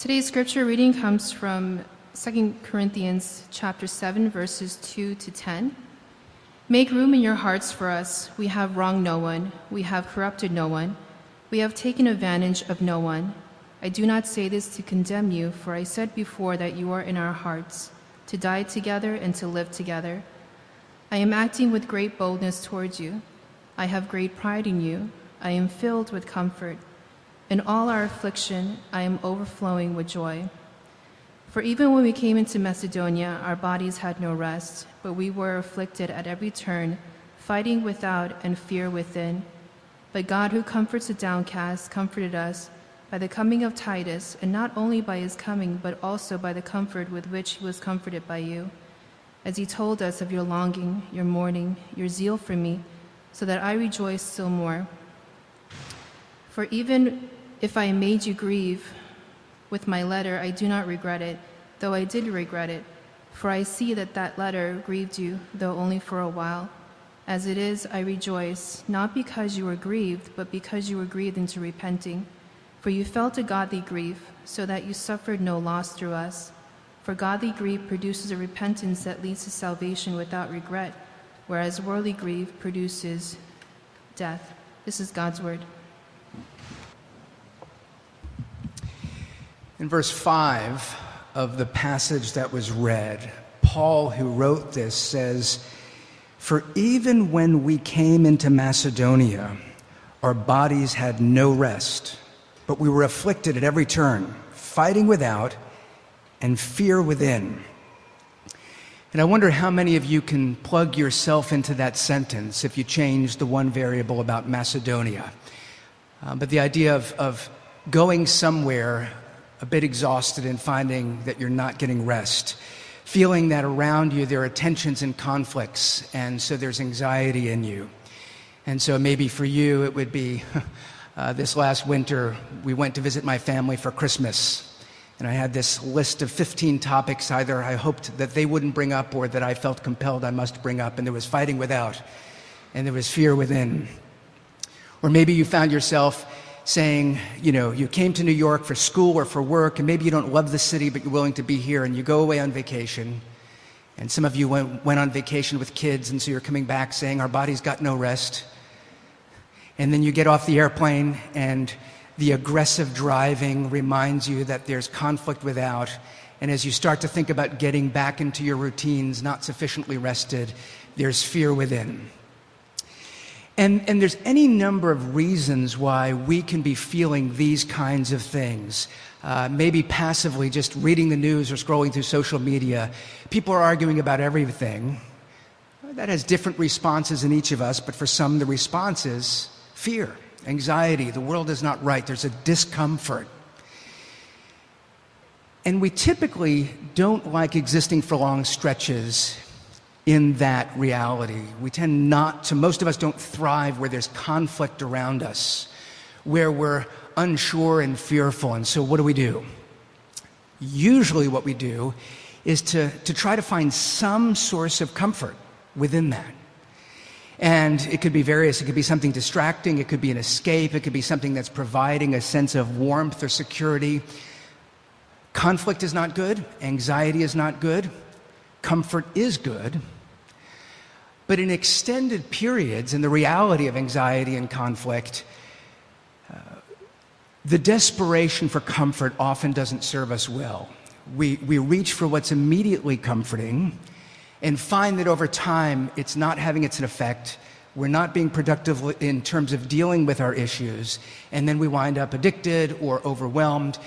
Today's scripture reading comes from 2 Corinthians chapter 7 verses 2 to 10. Make room in your hearts for us. We have wronged no one. We have corrupted no one. We have taken advantage of no one. I do not say this to condemn you, for I said before that you are in our hearts, to die together and to live together. I am acting with great boldness towards you. I have great pride in you. I am filled with comfort. In all our affliction, I am overflowing with joy. For even when we came into Macedonia, our bodies had no rest, but we were afflicted at every turn, fighting without and fear within. But God, who comforts the downcast, comforted us by the coming of Titus, and not only by his coming, but also by the comfort with which he was comforted by you, as he told us of your longing, your mourning, your zeal for me, so that I rejoice still more. For even if I made you grieve with my letter, I do not regret it, though I did regret it, for I see that that letter grieved you, though only for a while. As it is, I rejoice, not because you were grieved, but because you were grieved into repenting. For you felt a godly grief, so that you suffered no loss through us. For godly grief produces a repentance that leads to salvation without regret, whereas worldly grief produces death. This is God's word. In verse 5 of the passage that was read, Paul, who wrote this, says, For even when we came into Macedonia, our bodies had no rest, but we were afflicted at every turn, fighting without and fear within. And I wonder how many of you can plug yourself into that sentence if you change the one variable about Macedonia. Uh, but the idea of, of going somewhere a bit exhausted and finding that you're not getting rest, feeling that around you there are tensions and conflicts, and so there's anxiety in you. And so maybe for you it would be uh, this last winter, we went to visit my family for Christmas. And I had this list of 15 topics either I hoped that they wouldn't bring up or that I felt compelled I must bring up. And there was fighting without, and there was fear within. Or maybe you found yourself saying, you know, you came to New York for school or for work, and maybe you don't love the city, but you're willing to be here, and you go away on vacation. And some of you went, went on vacation with kids, and so you're coming back saying, Our body's got no rest. And then you get off the airplane, and the aggressive driving reminds you that there's conflict without. And as you start to think about getting back into your routines, not sufficiently rested, there's fear within. And, and there's any number of reasons why we can be feeling these kinds of things. Uh, maybe passively just reading the news or scrolling through social media. People are arguing about everything. That has different responses in each of us, but for some, the response is fear, anxiety. The world is not right. There's a discomfort. And we typically don't like existing for long stretches in that reality. We tend not to, most of us don't thrive where there's conflict around us, where we're unsure and fearful. And so, what do we do? Usually, what we do is to, to try to find some source of comfort within that. And it could be various. It could be something distracting. It could be an escape. It could be something that's providing a sense of warmth or security. Conflict is not good. Anxiety is not good. Comfort is good. But in extended periods, in the reality of anxiety and conflict, uh, the desperation for comfort often doesn't serve us well. We, we reach for what's immediately comforting and find that over time it's not having its effect. We're not being productive in terms of dealing with our issues, and then we wind up addicted or overwhelmed.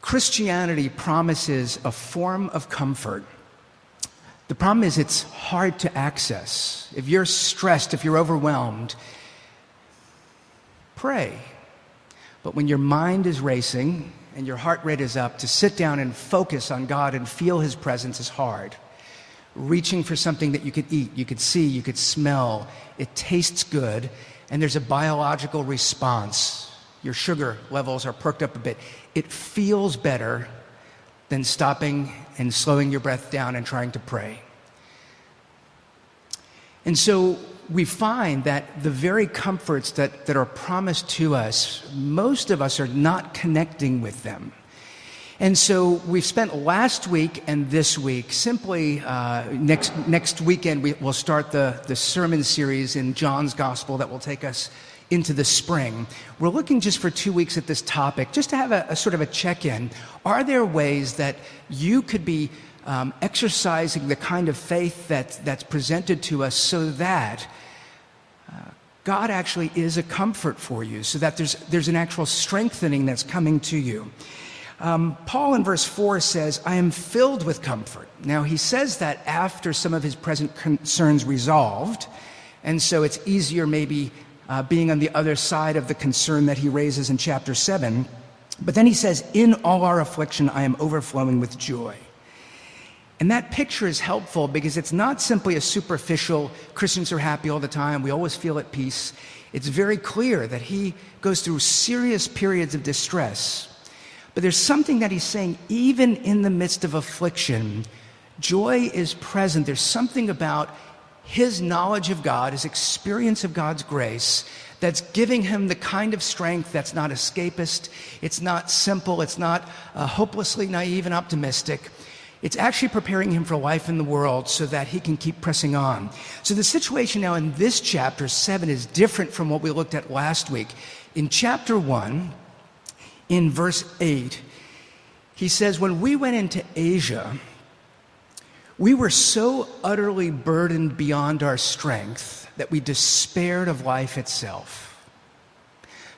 Christianity promises a form of comfort the problem is it's hard to access. If you're stressed, if you're overwhelmed, pray. But when your mind is racing and your heart rate is up, to sit down and focus on God and feel His presence is hard. Reaching for something that you could eat, you could see, you could smell, it tastes good, and there's a biological response. Your sugar levels are perked up a bit. It feels better than stopping and slowing your breath down and trying to pray. And so we find that the very comforts that, that are promised to us, most of us are not connecting with them. And so we've spent last week and this week simply uh, next next weekend we, will start the the sermon series in John's Gospel that will take us into the spring. We're looking just for two weeks at this topic, just to have a, a sort of a check in. Are there ways that you could be um, exercising the kind of faith that, that's presented to us so that uh, God actually is a comfort for you, so that there's, there's an actual strengthening that's coming to you? Um, Paul in verse 4 says, I am filled with comfort. Now, he says that after some of his present concerns resolved, and so it's easier maybe uh, being on the other side of the concern that he raises in chapter 7. But then he says, In all our affliction, I am overflowing with joy. And that picture is helpful because it's not simply a superficial Christians are happy all the time, we always feel at peace. It's very clear that he goes through serious periods of distress. But there's something that he's saying, even in the midst of affliction, joy is present. There's something about his knowledge of God, his experience of God's grace, that's giving him the kind of strength that's not escapist, it's not simple, it's not uh, hopelessly naive and optimistic. It's actually preparing him for life in the world so that he can keep pressing on. So the situation now in this chapter 7 is different from what we looked at last week. In chapter 1, in verse 8, he says, When we went into Asia, we were so utterly burdened beyond our strength that we despaired of life itself.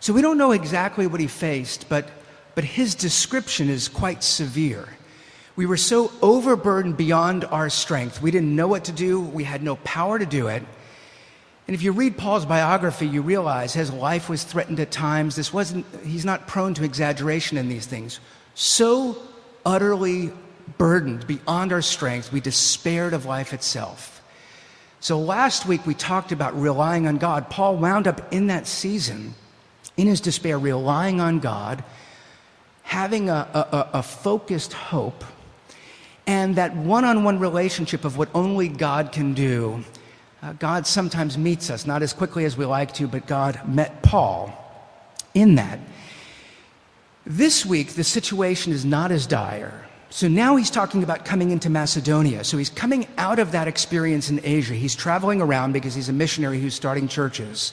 So we don't know exactly what he faced, but, but his description is quite severe. We were so overburdened beyond our strength. We didn't know what to do, we had no power to do it. And if you read Paul's biography, you realize his life was threatened at times. This wasn't, he's not prone to exaggeration in these things. So utterly burdened beyond our strength, we despaired of life itself. So last week we talked about relying on God. Paul wound up in that season, in his despair, relying on God, having a, a, a focused hope and that one on one relationship of what only God can do. Uh, God sometimes meets us, not as quickly as we like to, but God met Paul in that. This week, the situation is not as dire. So now he's talking about coming into Macedonia. So he's coming out of that experience in Asia. He's traveling around because he's a missionary who's starting churches.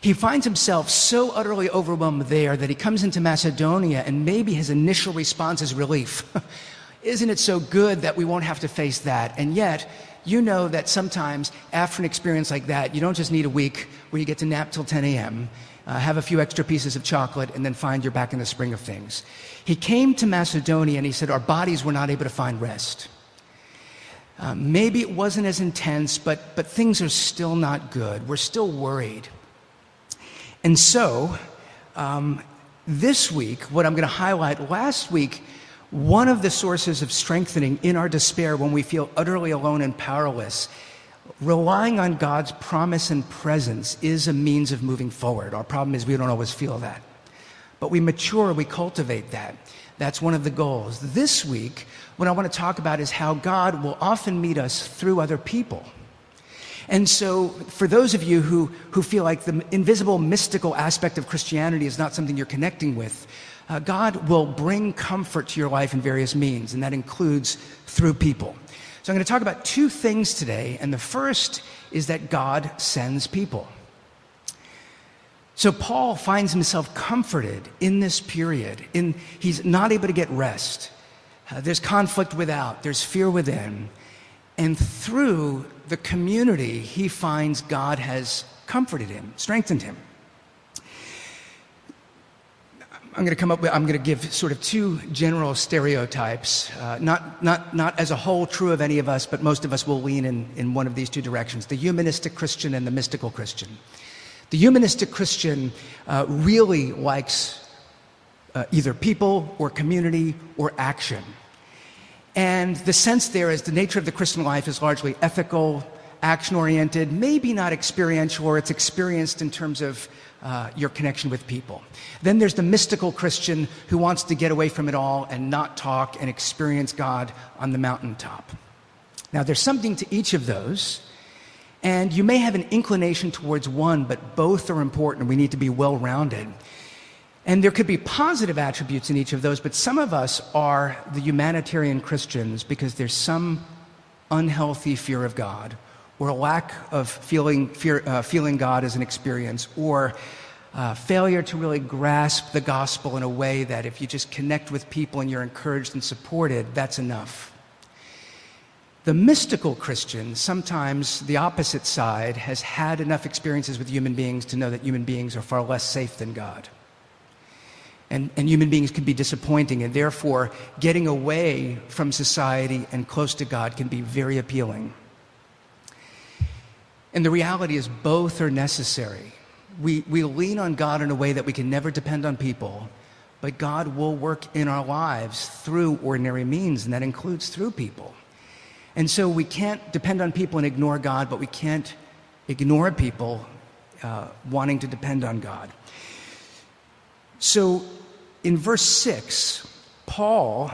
He finds himself so utterly overwhelmed there that he comes into Macedonia, and maybe his initial response is relief. Isn't it so good that we won't have to face that? And yet, you know that sometimes after an experience like that, you don't just need a week where you get to nap till 10 a.m., uh, have a few extra pieces of chocolate, and then find you're back in the spring of things. He came to Macedonia and he said, Our bodies were not able to find rest. Uh, maybe it wasn't as intense, but, but things are still not good. We're still worried. And so, um, this week, what I'm going to highlight, last week, one of the sources of strengthening in our despair when we feel utterly alone and powerless, relying on God's promise and presence is a means of moving forward. Our problem is we don't always feel that. But we mature, we cultivate that. That's one of the goals. This week, what I want to talk about is how God will often meet us through other people. And so, for those of you who, who feel like the invisible, mystical aspect of Christianity is not something you're connecting with, uh, God will bring comfort to your life in various means, and that includes through people. So I'm going to talk about two things today, and the first is that God sends people. So Paul finds himself comforted in this period. In, he's not able to get rest. Uh, there's conflict without, there's fear within. And through the community, he finds God has comforted him, strengthened him. I'm going to come up with, I'm going to give sort of two general stereotypes, uh, not, not, not as a whole true of any of us, but most of us will lean in, in one of these two directions the humanistic Christian and the mystical Christian. The humanistic Christian uh, really likes uh, either people or community or action. And the sense there is the nature of the Christian life is largely ethical, action oriented, maybe not experiential, or it's experienced in terms of uh, your connection with people. Then there's the mystical Christian who wants to get away from it all and not talk and experience God on the mountaintop. Now, there's something to each of those, and you may have an inclination towards one, but both are important. We need to be well rounded. And there could be positive attributes in each of those, but some of us are the humanitarian Christians because there's some unhealthy fear of God, or a lack of feeling, fear, uh, feeling God as an experience, or uh, failure to really grasp the gospel in a way that if you just connect with people and you're encouraged and supported, that's enough. The mystical Christian, sometimes the opposite side, has had enough experiences with human beings to know that human beings are far less safe than God and, and human beings can be disappointing, and therefore getting away from society and close to God can be very appealing. And the reality is, both are necessary. We, we lean on God in a way that we can never depend on people, but God will work in our lives through ordinary means, and that includes through people. And so we can't depend on people and ignore God, but we can't ignore people uh, wanting to depend on God. So in verse 6, Paul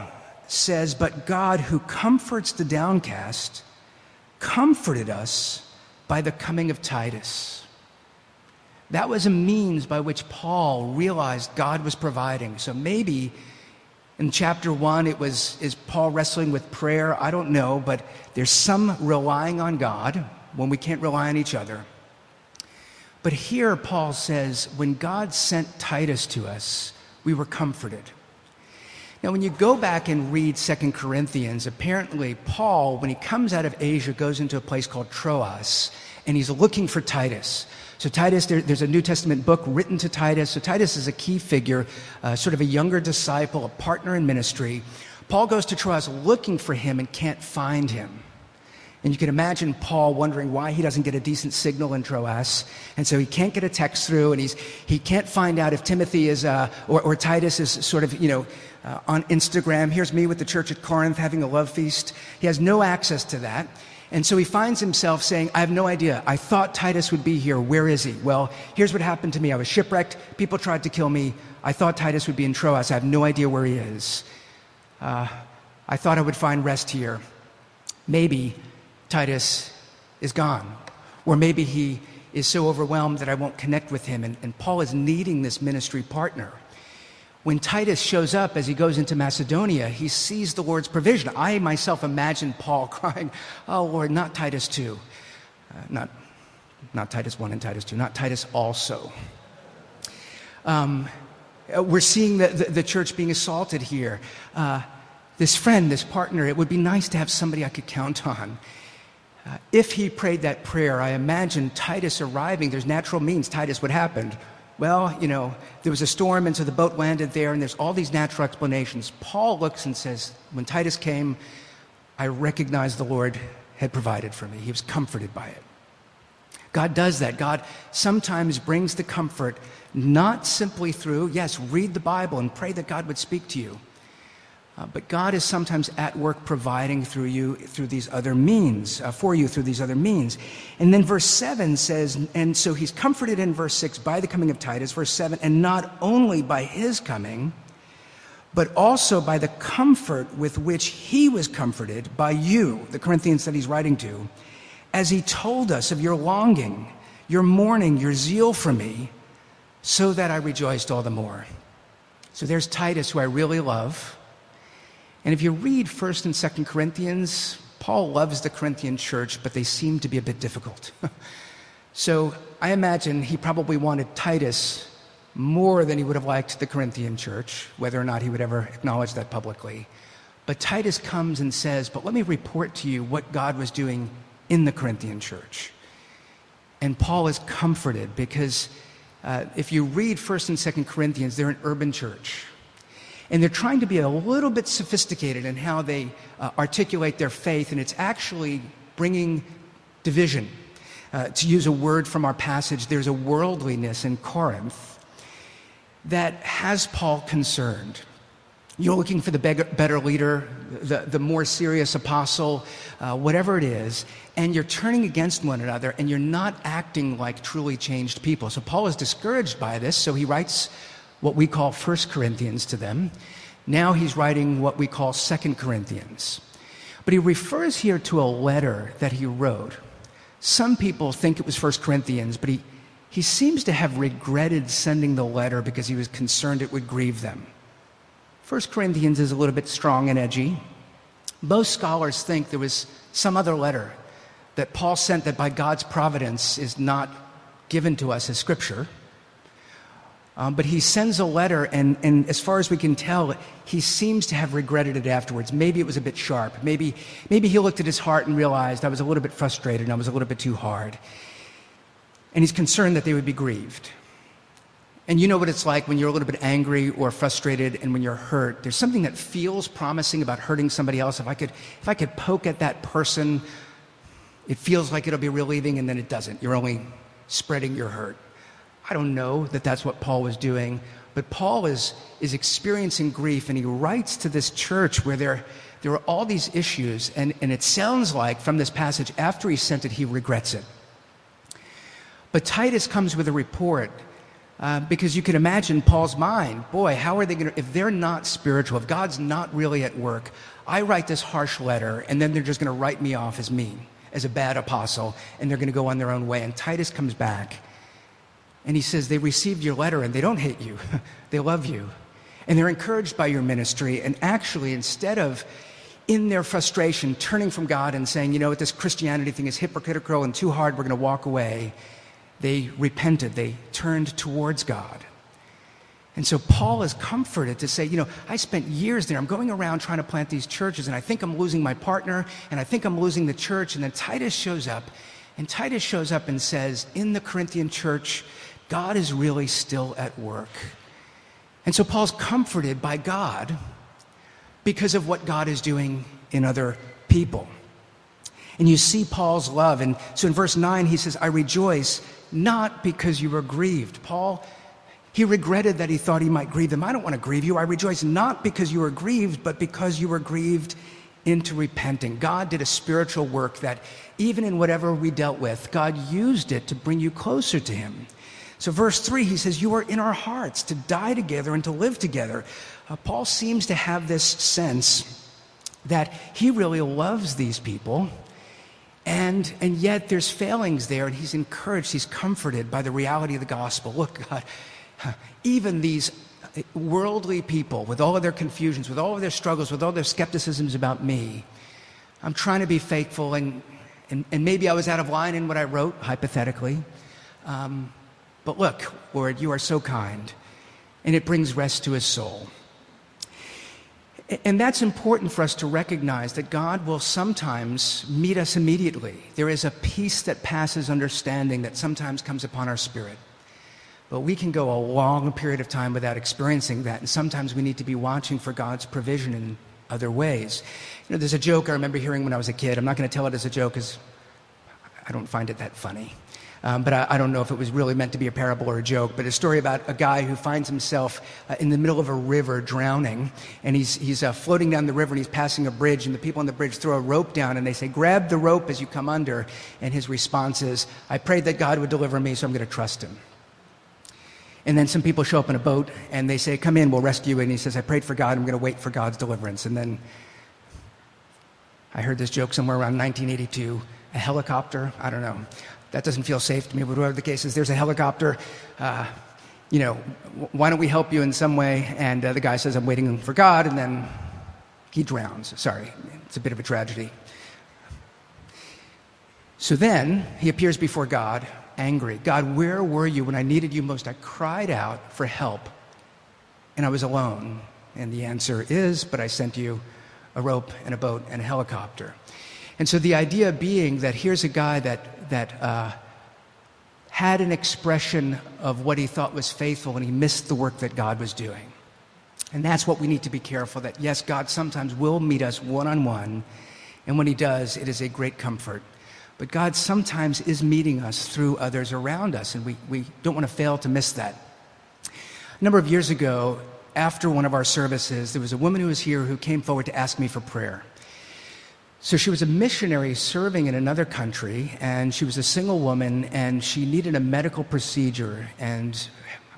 says, But God, who comforts the downcast, comforted us by the coming of Titus. That was a means by which Paul realized God was providing. So maybe in chapter one, it was, is Paul wrestling with prayer? I don't know, but there's some relying on God when we can't rely on each other. But here, Paul says, when God sent Titus to us, we were comforted. Now, when you go back and read Second Corinthians, apparently Paul, when he comes out of Asia, goes into a place called Troas, and he's looking for Titus. So, Titus, there, there's a New Testament book written to Titus. So, Titus is a key figure, uh, sort of a younger disciple, a partner in ministry. Paul goes to Troas looking for him and can't find him. And you can imagine Paul wondering why he doesn't get a decent signal in Troas. And so he can't get a text through, and he's, he can't find out if Timothy is, uh, or, or, Titus is sort of, you know, uh, on Instagram. Here's me with the church at Corinth having a love feast. He has no access to that. And so he finds himself saying, I have no idea. I thought Titus would be here. Where is he? Well, here's what happened to me. I was shipwrecked. People tried to kill me. I thought Titus would be in Troas. I have no idea where he is. Uh, I thought I would find rest here. Maybe Titus is gone. Or maybe he is so overwhelmed that I won't connect with him. And, and, Paul is needing this ministry partner. When Titus shows up as he goes into Macedonia, he sees the Lord's provision. I myself imagine Paul crying, Oh, Lord, not Titus 2. Uh, not, not Titus 1 and Titus 2, not Titus also. Um, uh, we're seeing the, the, the, church being assaulted here. Uh, this friend, this partner, it would be nice to have somebody I could count on. Uh, if he prayed that prayer, I imagine Titus arriving, there's natural means. Titus, what happened? Well, you know, there was a storm, and so the boat landed there, and there's all these natural explanations. Paul looks and says, When Titus came, I recognized the Lord had provided for me. He was comforted by it. God does that. God sometimes brings the comfort not simply through, yes, read the Bible and pray that God would speak to you. Uh, but God is sometimes at work providing through you through these other means, uh, for you through these other means. And then verse 7 says, and so he's comforted in verse 6 by the coming of Titus, verse 7, and not only by his coming, but also by the comfort with which he was comforted by you, the Corinthians that he's writing to, as he told us of your longing, your mourning, your zeal for me, so that I rejoiced all the more. So there's Titus, who I really love and if you read 1st and 2nd Corinthians, Paul loves the Corinthian church, but they seem to be a bit difficult. so I imagine he probably wanted Titus more than he would have liked the Corinthian church, whether or not he would ever acknowledge that publicly. But Titus comes and says, But let me report to you what God was doing in the Corinthian church. And Paul is comforted because uh, if you read 1st and 2nd Corinthians, they're an urban church. And they're trying to be a little bit sophisticated in how they uh, articulate their faith, and it's actually bringing division. Uh, to use a word from our passage, there's a worldliness in Corinth that has Paul concerned. You're looking for the better leader, the, the more serious apostle, uh, whatever it is, and you're turning against one another and you're not acting like truly changed people. So Paul is discouraged by this, so he writes what we call First Corinthians to them. Now he's writing what we call Second Corinthians. But he refers here to a letter that he wrote. Some people think it was First Corinthians, but he, he seems to have regretted sending the letter because he was concerned it would grieve them. 1 Corinthians is a little bit strong and edgy. Most scholars think there was some other letter that Paul sent that by God's providence is not given to us as scripture. Um, but he sends a letter, and, and as far as we can tell, he seems to have regretted it afterwards. Maybe it was a bit sharp. Maybe, maybe he looked at his heart and realized I was a little bit frustrated and I was a little bit too hard. And he's concerned that they would be grieved. And you know what it's like when you're a little bit angry or frustrated and when you're hurt. There's something that feels promising about hurting somebody else. If I could, if I could poke at that person, it feels like it'll be relieving, and then it doesn't. You're only spreading your hurt. I don't know that that's what Paul was doing, but Paul is, is experiencing grief, and he writes to this church where there, there are all these issues, and, and it sounds like from this passage, after he sent it, he regrets it. But Titus comes with a report uh, because you can imagine Paul's mind. Boy, how are they going to, if they're not spiritual, if God's not really at work, I write this harsh letter, and then they're just going to write me off as mean, as a bad apostle, and they're going to go on their own way. And Titus comes back and he says, They received your letter and they don't hate you, they love you. And they're encouraged by your ministry. And actually, instead of in their frustration turning from God and saying, You know what, this Christianity thing is hypocritical and too hard, we're going to walk away, they repented. They turned towards God. And so Paul is comforted to say, you know, I spent years there. I'm going around trying to plant these churches, and I think I'm losing my partner, and I think I'm losing the church. And then Titus shows up, and Titus shows up and says, in the Corinthian church, God is really still at work. And so Paul's comforted by God because of what God is doing in other people. And you see Paul's love. And so in verse 9, he says, I rejoice not because you were grieved. Paul, he regretted that he thought he might grieve them. I don't want to grieve you. I rejoice not because you were grieved, but because you were grieved into repenting. God did a spiritual work that even in whatever we dealt with, God used it to bring you closer to him. So, verse 3, he says, You are in our hearts to die together and to live together. Uh, Paul seems to have this sense that he really loves these people. And, and yet there's failings there, and he's encouraged, he's comforted by the reality of the gospel. Look, God, even these worldly people, with all of their confusions, with all of their struggles, with all their skepticisms about me, I'm trying to be faithful, and, and, and maybe I was out of line in what I wrote, hypothetically. Um, but look, Lord, you are so kind, and it brings rest to his soul. And that's important for us to recognize that God will sometimes meet us immediately. There is a peace that passes understanding that sometimes comes upon our spirit. But we can go a long period of time without experiencing that. And sometimes we need to be watching for God's provision in other ways. You know, there's a joke I remember hearing when I was a kid. I'm not going to tell it as a joke because I don't find it that funny. Um, but I, I, don't know if it was really meant to be a parable or a joke. But a story about a guy who finds himself uh, in the middle of a river drowning, and he's, he's uh, floating down the river and he's passing a bridge, and the people on the bridge throw a rope down and they say, Grab the rope as you come under. And his response is, I prayed that God would deliver me, so I'm going to trust him. And then some people show up in a boat and they say, Come in, we'll rescue you. And he says, I prayed for God, I'm going to wait for God's deliverance. And then I heard this joke somewhere around 1982 a helicopter, I don't know, that doesn't feel safe to me, but whatever the case is, there's a helicopter. Uh, you know, why don't we help you in some way? And uh, the guy says, I'm waiting for God, and then he drowns. Sorry, it's a bit of a tragedy. So then he appears before God, angry. God, where were you when I needed you most? I cried out for help, and I was alone. And the answer is, but I sent you a rope and a boat and a helicopter. And so the idea being that here's a guy that that uh, had an expression of what he thought was faithful and he missed the work that God was doing. And that's what we need to be careful that, yes, God sometimes will meet us one on one. And when he does, it is a great comfort. But God sometimes is meeting us through others around us, and we, we don't want to fail to miss that. A number of years ago, after one of our services, there was a woman who was here who came forward to ask me for prayer. So she was a missionary serving in another country, and she was a single woman, and she needed a medical procedure. And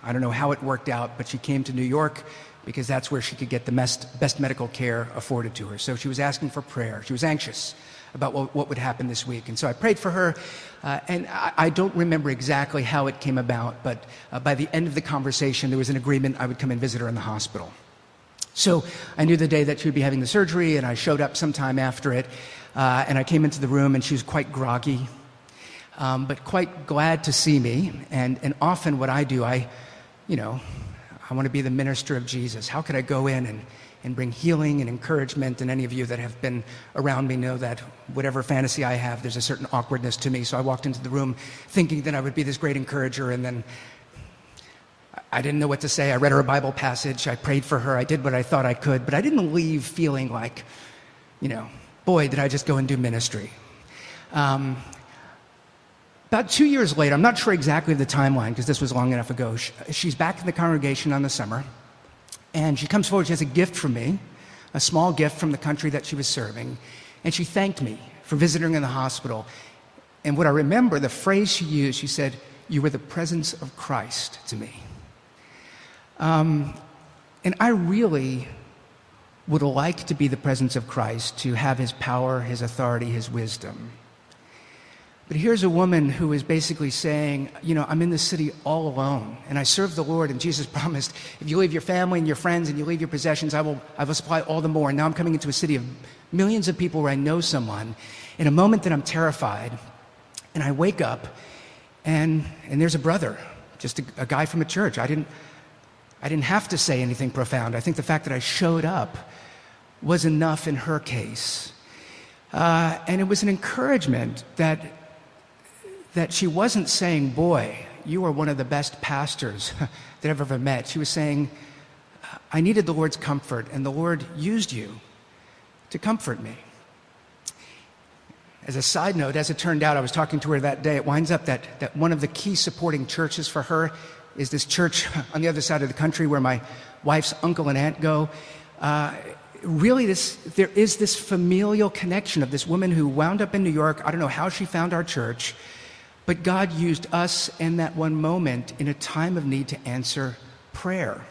I don't know how it worked out, but she came to New York because that's where she could get the best, best medical care afforded to her. So she was asking for prayer. She was anxious about what, what would happen this week. And so I prayed for her, uh, and I, I, don't remember exactly how it came about, but uh, by the end of the conversation, there was an agreement I would come and visit her in the hospital. So I knew the day that she would be having the surgery, and I showed up sometime after it, uh, and I came into the room, and she was quite groggy, um, but quite glad to see me. And, and often what I do, I, you know, I want to be the minister of Jesus. How could I go in and and bring healing and encouragement. And any of you that have been around me know that whatever fantasy I have, there's a certain awkwardness to me. So I walked into the room thinking that I would be this great encourager, and then I didn't know what to say. I read her a Bible passage, I prayed for her, I did what I thought I could, but I didn't leave feeling like, you know, boy, did I just go and do ministry. Um, about two years later, I'm not sure exactly the timeline because this was long enough ago, she's back in the congregation on the summer. And she comes forward, she has a gift from me, a small gift from the country that she was serving. And she thanked me for visiting her in the hospital. And what I remember, the phrase she used, she said, You were the presence of Christ to me. Um, and I really would like to be the presence of Christ, to have his power, his authority, his wisdom. But here's a woman who is basically saying, You know, I'm in the city all alone, and I serve the Lord, and Jesus promised, if you leave your family and your friends and you leave your possessions, I will, I will supply all the more. And now I'm coming into a city of millions of people where I know someone. In a moment that I'm terrified, and I wake up, and, and there's a brother, just a, a guy from a church. I didn't, I didn't have to say anything profound. I think the fact that I showed up was enough in her case. Uh, and it was an encouragement that that she wasn't saying, Boy, you are one of the best pastors that I've ever met. She was saying, I needed the Lord's comfort, and the Lord used you to comfort me. As a side note, as it turned out, I was talking to her that day. It winds up that, that one of the key supporting churches for her is this church on the other side of the country where my wife's uncle and aunt go. Uh, really, this, there is this familial connection of this woman who wound up in New York. I don't know how she found our church. But God used us in that one moment in a time of need to answer prayer.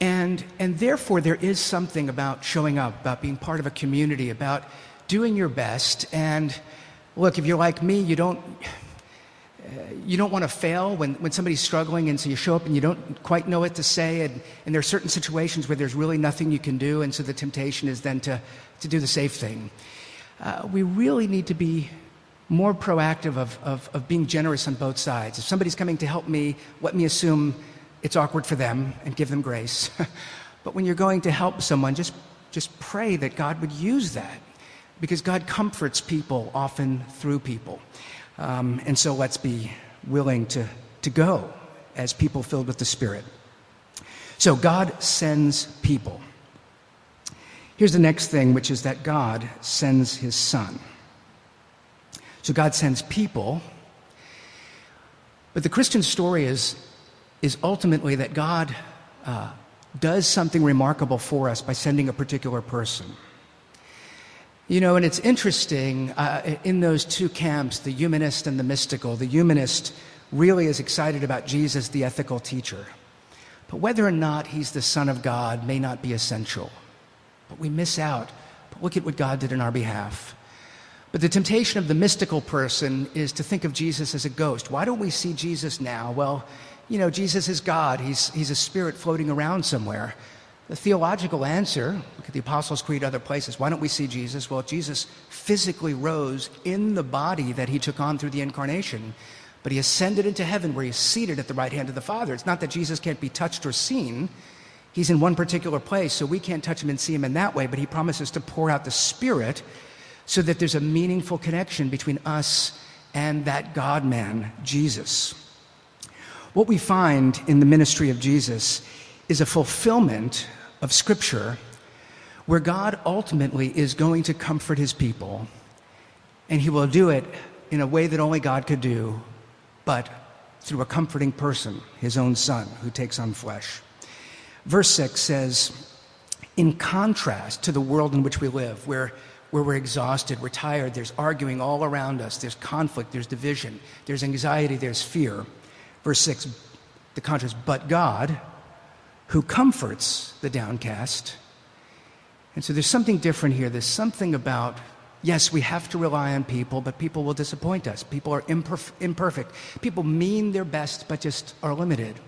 And, and therefore, there is something about showing up, about being part of a community, about doing your best. And look, if you're like me, you don't, you don't want to fail when, when somebody's struggling, and so you show up and you don't quite know what to say. And, and there are certain situations where there's really nothing you can do, and so the temptation is then to, to do the safe thing. Uh, we really need to be more proactive of, of, of being generous on both sides. If somebody's coming to help me, let me assume it's awkward for them and give them grace. but when you're going to help someone, just, just pray that God would use that because God comforts people often through people. Um, and so let's be willing to, to go as people filled with the Spirit. So God sends people. Here's the next thing, which is that God sends his Son. So God sends people. But the Christian story is, is ultimately that God uh, does something remarkable for us by sending a particular person. You know, and it's interesting uh, in those two camps, the humanist and the mystical, the humanist really is excited about Jesus, the ethical teacher. But whether or not he's the Son of God may not be essential. But we miss out. But look at what God did in our behalf. But the temptation of the mystical person is to think of Jesus as a ghost. Why don't we see Jesus now? Well, you know, Jesus is God, he's, he's a spirit floating around somewhere. The theological answer, look at the Apostles' Creed, other places. Why don't we see Jesus? Well, Jesus physically rose in the body that he took on through the incarnation, but he ascended into heaven where he's seated at the right hand of the Father. It's not that Jesus can't be touched or seen. He's in one particular place, so we can't touch him and see him in that way, but he promises to pour out the Spirit so that there's a meaningful connection between us and that God man, Jesus. What we find in the ministry of Jesus is a fulfillment of Scripture where God ultimately is going to comfort his people, and he will do it in a way that only God could do, but through a comforting person, his own son, who takes on flesh. Verse 6 says, in contrast to the world in which we live, where where we're exhausted, we're tired, there's arguing all around us, there's conflict, there's division, there's anxiety, there's fear. Verse 6, the contrast, but God, who comforts the downcast. And so there's something different here. There's something about Yes, we have to rely on people, but people will disappoint us. People are imperf- imperfect. People mean their best, but just are limited.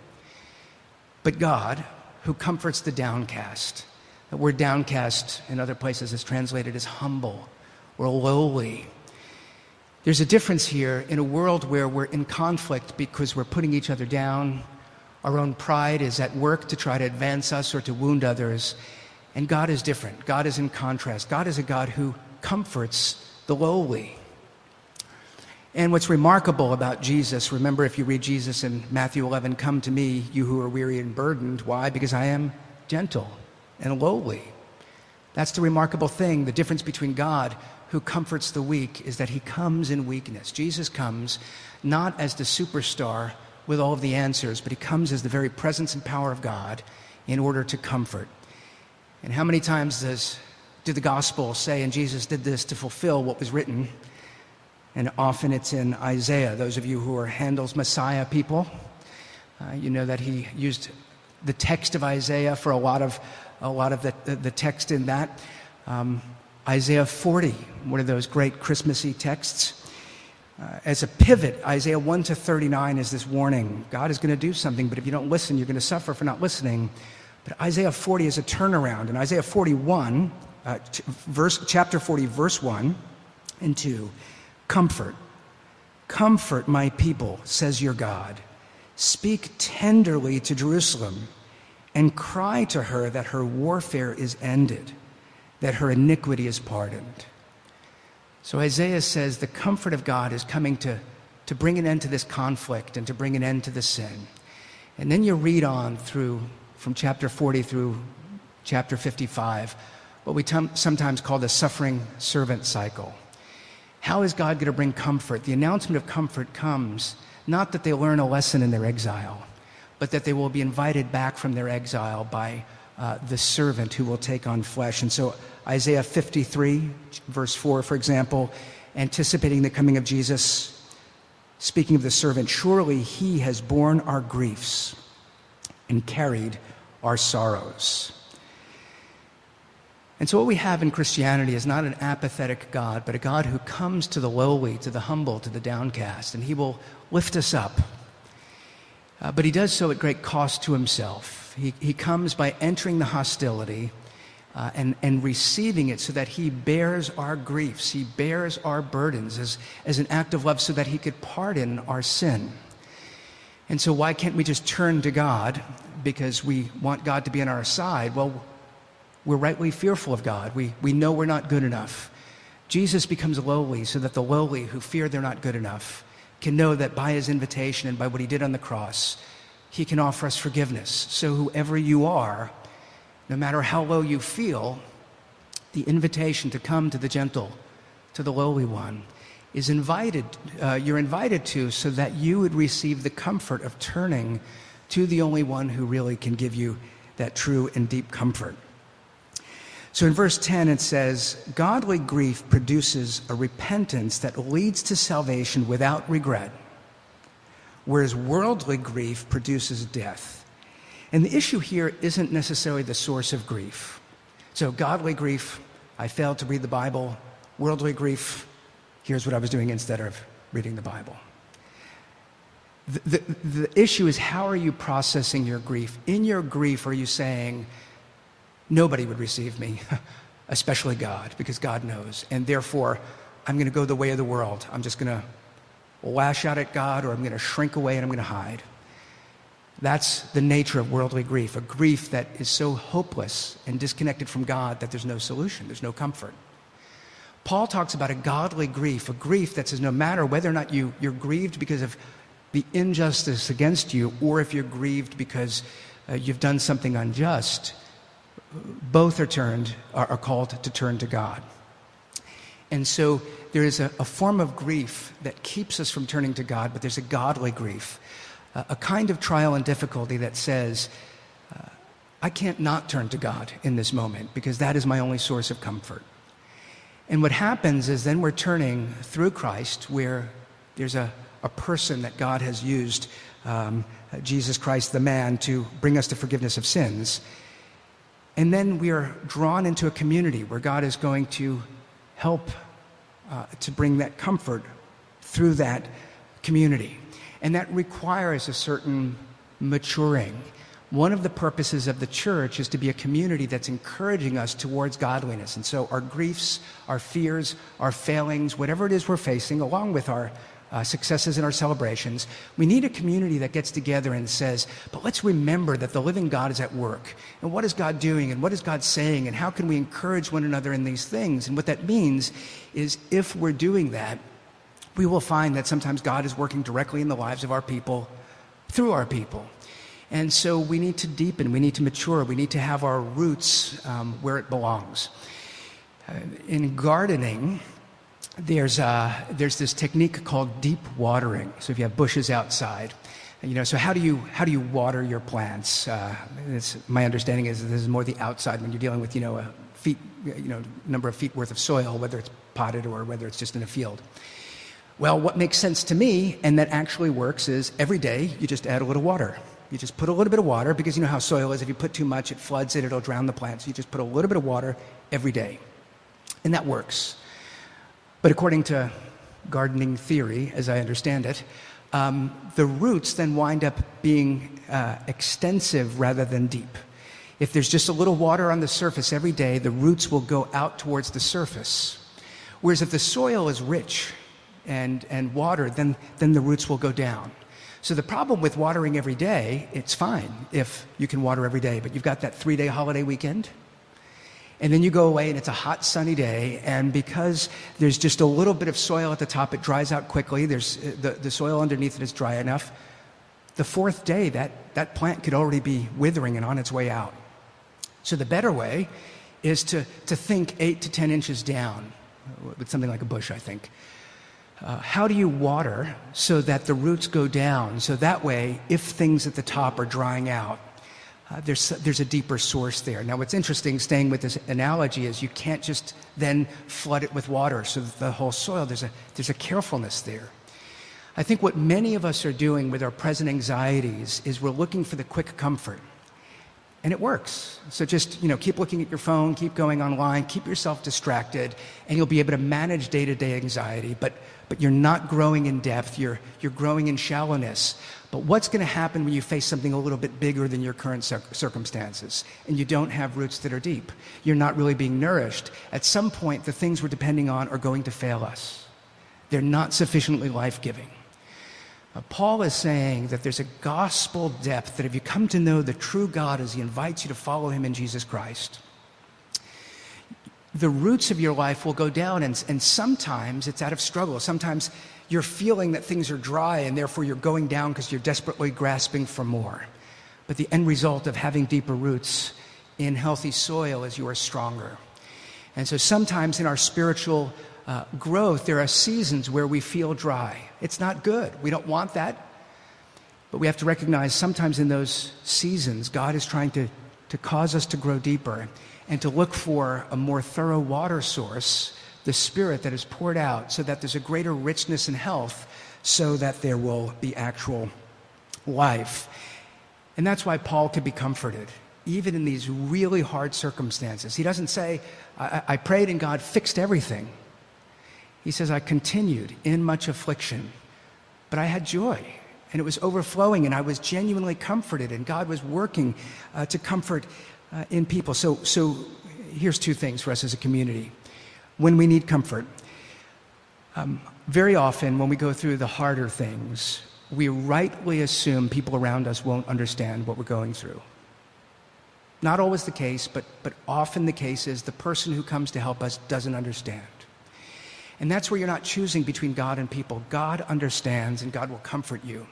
But God, who comforts the downcast, the word downcast in other places is translated as humble or lowly. There's a difference here in a world where we're in conflict because we're putting each other down. Our own pride is at work to try to advance us or to wound others. And God is different. God is in contrast. God is a God who comforts the lowly. And what's remarkable about Jesus, remember if you read Jesus in Matthew 11, come to me, you who are weary and burdened. Why? Because I am gentle and lowly. That's the remarkable thing. The difference between God, who comforts the weak, is that he comes in weakness. Jesus comes not as the superstar with all of the answers, but he comes as the very presence and power of God in order to comfort. And how many times does do the gospel say, and Jesus did this to fulfill what was written. And often it's in Isaiah. Those of you who are Handel's Messiah people, uh, you know that he used the text of Isaiah for a lot of, a lot of the, the, text in that. Um, Isaiah 40, one of those great Christmassy texts. Uh, as a pivot, Isaiah 1 to 39 is this warning God is going to do something, but if you don't listen, you're going to suffer for not listening. But Isaiah 40 is a turnaround. In Isaiah 41, uh, verse, chapter 40, verse 1 and 2 Comfort, comfort my people, says your God. Speak tenderly to Jerusalem and cry to her that her warfare is ended, that her iniquity is pardoned. So Isaiah says the comfort of God is coming to, to bring an end to this conflict and to bring an end to the sin. And then you read on through from chapter 40 through chapter 55 what we t- sometimes call the suffering servant cycle. How is God going to bring comfort? The announcement of comfort comes not that they learn a lesson in their exile, but that they will be invited back from their exile by uh, the servant who will take on flesh. And so, Isaiah 53, verse 4, for example, anticipating the coming of Jesus, speaking of the servant, surely he has borne our griefs and carried our sorrows. And so, what we have in Christianity is not an apathetic God, but a God who comes to the lowly, to the humble, to the downcast, and He will lift us up. Uh, but He does so at great cost to Himself. He, he comes by entering the hostility uh, and, and receiving it so that He bears our griefs, He bears our burdens as, as an act of love so that He could pardon our sin. And so, why can't we just turn to God because we want God to be on our side? Well, we're rightly fearful of God. We, we know we're not good enough. Jesus becomes lowly so that the lowly who fear they're not good enough can know that by his invitation and by what he did on the cross, he can offer us forgiveness. So, whoever you are, no matter how low you feel, the invitation to come to the gentle, to the lowly one, is invited, uh, you're invited to so that you would receive the comfort of turning to the only one who really can give you that true and deep comfort. So in verse 10, it says, Godly grief produces a repentance that leads to salvation without regret, whereas worldly grief produces death. And the issue here isn't necessarily the source of grief. So, godly grief, I failed to read the Bible. Worldly grief, here's what I was doing instead of reading the Bible. The, the, the issue is how are you processing your grief? In your grief, are you saying, nobody would receive me, especially God, because God knows. And therefore, I'm going to go the way of the world. I'm just going to lash out at God or I'm going to shrink away and I'm going to hide. That's the nature of worldly grief, a grief that is so hopeless and disconnected from God that there's no solution, there's no comfort. Paul talks about a godly grief, a grief that says no matter whether or not you, you're grieved because of the injustice against you or if you're grieved because uh, you've done something unjust, both are turned are, are called to turn to God. And so there is a, a, form of grief that keeps us from turning to God, but there's a godly grief, a, kind of trial and difficulty that says, uh, I can't not turn to God in this moment because that is my only source of comfort. And what happens is then we're turning through Christ, where there's a, a person that God has used, um, Jesus Christ, the man, to bring us to forgiveness of sins. And then we are drawn into a community where God is going to help uh, to bring that comfort through that community. And that requires a certain maturing. One of the purposes of the church is to be a community that's encouraging us towards godliness. And so our griefs, our fears, our failings, whatever it is we're facing, along with our uh, successes in our celebrations, we need a community that gets together and says, but let's remember that the living God is at work. And what is God doing? And what is God saying? And how can we encourage one another in these things? And what that means is if we're doing that, we will find that sometimes God is working directly in the lives of our people through our people. And so we need to deepen, we need to mature, we need to have our roots um, where it belongs. Uh, in gardening, there's, uh, there's this technique called deep watering. So if you have bushes outside, you know, so how do you, how do you water your plants? Uh, my understanding is this is more the outside when you're dealing with, you know, a feet, you know, number of feet worth of soil, whether it's potted or whether it's just in a field. Well, what makes sense to me and that actually works is every day you just add a little water. You just put a little bit of water because you know how soil is. If you put too much, it floods it, it'll drown the plants. You just put a little bit of water every day. And that works. But according to gardening theory, as I understand it, um, the roots then wind up being uh, extensive rather than deep. If there's just a little water on the surface every day, the roots will go out towards the surface. Whereas if the soil is rich and, and water, then, then the roots will go down. So the problem with watering every day, it's fine if you can water every day, but you've got that three day holiday weekend and then you go away and it's a hot sunny day, and because there's just a little bit of soil at the top, it dries out quickly. There's, uh, the, the soil underneath it is dry enough. The fourth day, that, that plant could already be withering and on its way out. So the better way is to, to think eight to 10 inches down, with something like a bush, I think. Uh, how do you water so that the roots go down? So that way, if things at the top are drying out, uh, there's, there's a deeper source there. Now, what's interesting, staying with this analogy, is you can't just then flood it with water so the whole soil, there's a, there's a carefulness there. I think what many of us are doing with our present anxieties is we're looking for the quick comfort. And it works. So just, you know, keep looking at your phone, keep going online, keep yourself distracted, and you'll be able to manage day-to-day anxiety, but, but you're not growing in depth, you're, you're growing in shallowness. But what's going to happen when you face something a little bit bigger than your current circumstances and you don't have roots that are deep? You're not really being nourished. At some point, the things we're depending on are going to fail us. They're not sufficiently life giving. Uh, Paul is saying that there's a gospel depth that if you come to know the true God as he invites you to follow him in Jesus Christ, the roots of your life will go down, and, and sometimes it's out of struggle. Sometimes you're feeling that things are dry and therefore you're going down because you're desperately grasping for more. But the end result of having deeper roots in healthy soil is you are stronger. And so sometimes in our spiritual uh, growth, there are seasons where we feel dry. It's not good. We don't want that. But we have to recognize sometimes in those seasons, God is trying to, to cause us to grow deeper and to look for a more thorough water source the Spirit that is poured out so that there's a greater richness and health so that there will be actual life. And that's why Paul could be comforted, even in these really hard circumstances. He doesn't say, I, I prayed and God fixed everything. He says, I continued in much affliction, but I had joy and it was overflowing, and I was genuinely comforted, and God was working uh, to comfort uh, in people. So, so here's two things for us as a community when we need comfort. Um, very often, when we go through the harder things, we rightly assume people around us won't understand what we're going through. Not always the case, but, but often the case is the person who comes to help us doesn't understand. And that's where you're not choosing between God and people. God understands and God will comfort you.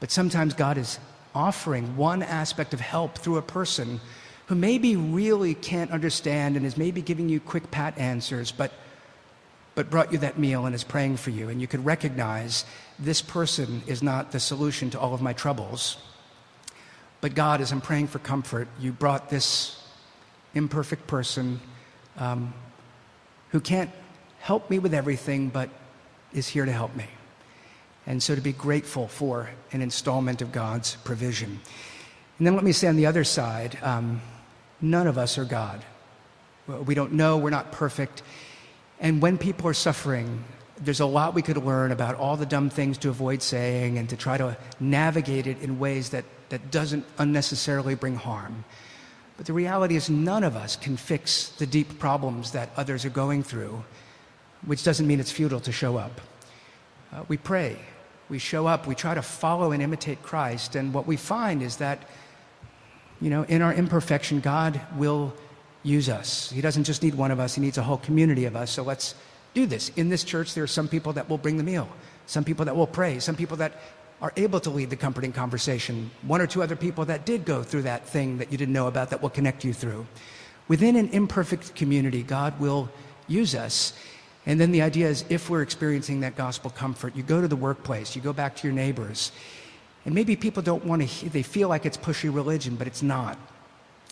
But sometimes God is offering one aspect of help through a person who maybe really can't understand and is maybe giving you quick pat answers, but, but brought you that meal and is praying for you. And you could recognize this person is not the solution to all of my troubles. But God, as I'm praying for comfort, you brought this imperfect person um, who can't help me with everything, but is here to help me. And so to be grateful for an installment of God's provision. And then let me say on the other side, um, None of us are God. We don't know, we're not perfect. And when people are suffering, there's a lot we could learn about all the dumb things to avoid saying and to try to navigate it in ways that, that doesn't unnecessarily bring harm. But the reality is, none of us can fix the deep problems that others are going through, which doesn't mean it's futile to show up. Uh, we pray, we show up, we try to follow and imitate Christ, and what we find is that, you know, in our imperfection, God will use us. He doesn't just need one of us, He needs a whole community of us. So let's do this. In this church, there are some people that will bring the meal, some people that will pray, some people that are able to lead the comforting conversation, one or two other people that did go through that thing that you didn't know about that will connect you through. Within an imperfect community, God will use us. And then the idea is if we're experiencing that gospel comfort, you go to the workplace, you go back to your neighbors. And maybe people don't want to, they feel like it's pushy religion, but it's not.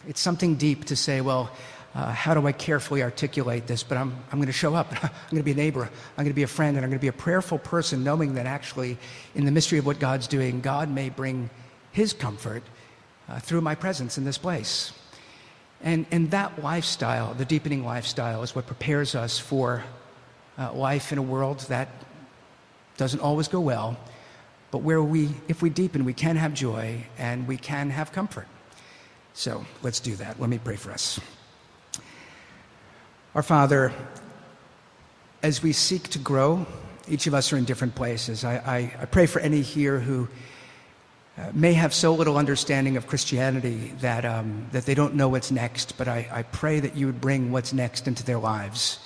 It's something deep to say, well, uh, how do I carefully articulate this? But I'm, I'm going to show up. I'm going to be a neighbor. I'm going to be a friend. And I'm going to be a prayerful person, knowing that actually, in the mystery of what God's doing, God may bring his comfort uh, through my presence in this place. And, and that lifestyle, the deepening lifestyle, is what prepares us for uh, life in a world that doesn't always go well, but where we, if we deepen, we can have joy and we can have comfort. So let's do that. Let me pray for us. Our Father, as we seek to grow, each of us are in different places. I, I, I pray for any here who uh, may have so little understanding of Christianity that, um, that they don't know what's next, but I, I pray that you would bring what's next into their lives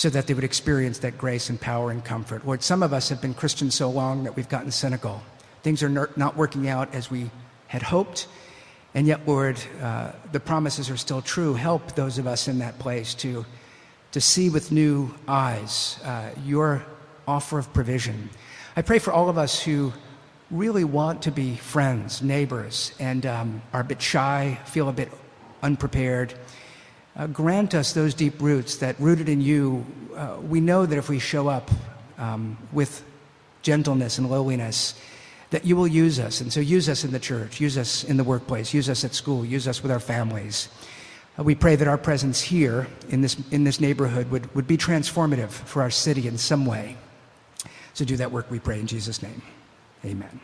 so that they would experience that grace and power and comfort. Lord, some of us have been Christians so long that we've gotten cynical. Things are not working out as we had hoped. And yet, Lord, uh, the promises are still true. Help those of us in that place to to see with new eyes uh, your offer of provision. I pray for all of us who really want to be friends, neighbors, and um, are a bit shy, feel a bit unprepared. Uh, grant us those deep roots that, rooted in you, uh, we know that if we show up um, with gentleness and lowliness, that you will use us. And so use us in the church, use us in the workplace, use us at school, use us with our families. Uh, we pray that our presence here in this, in this neighborhood would, would be transformative for our city in some way. So do that work, we pray in Jesus' name. Amen.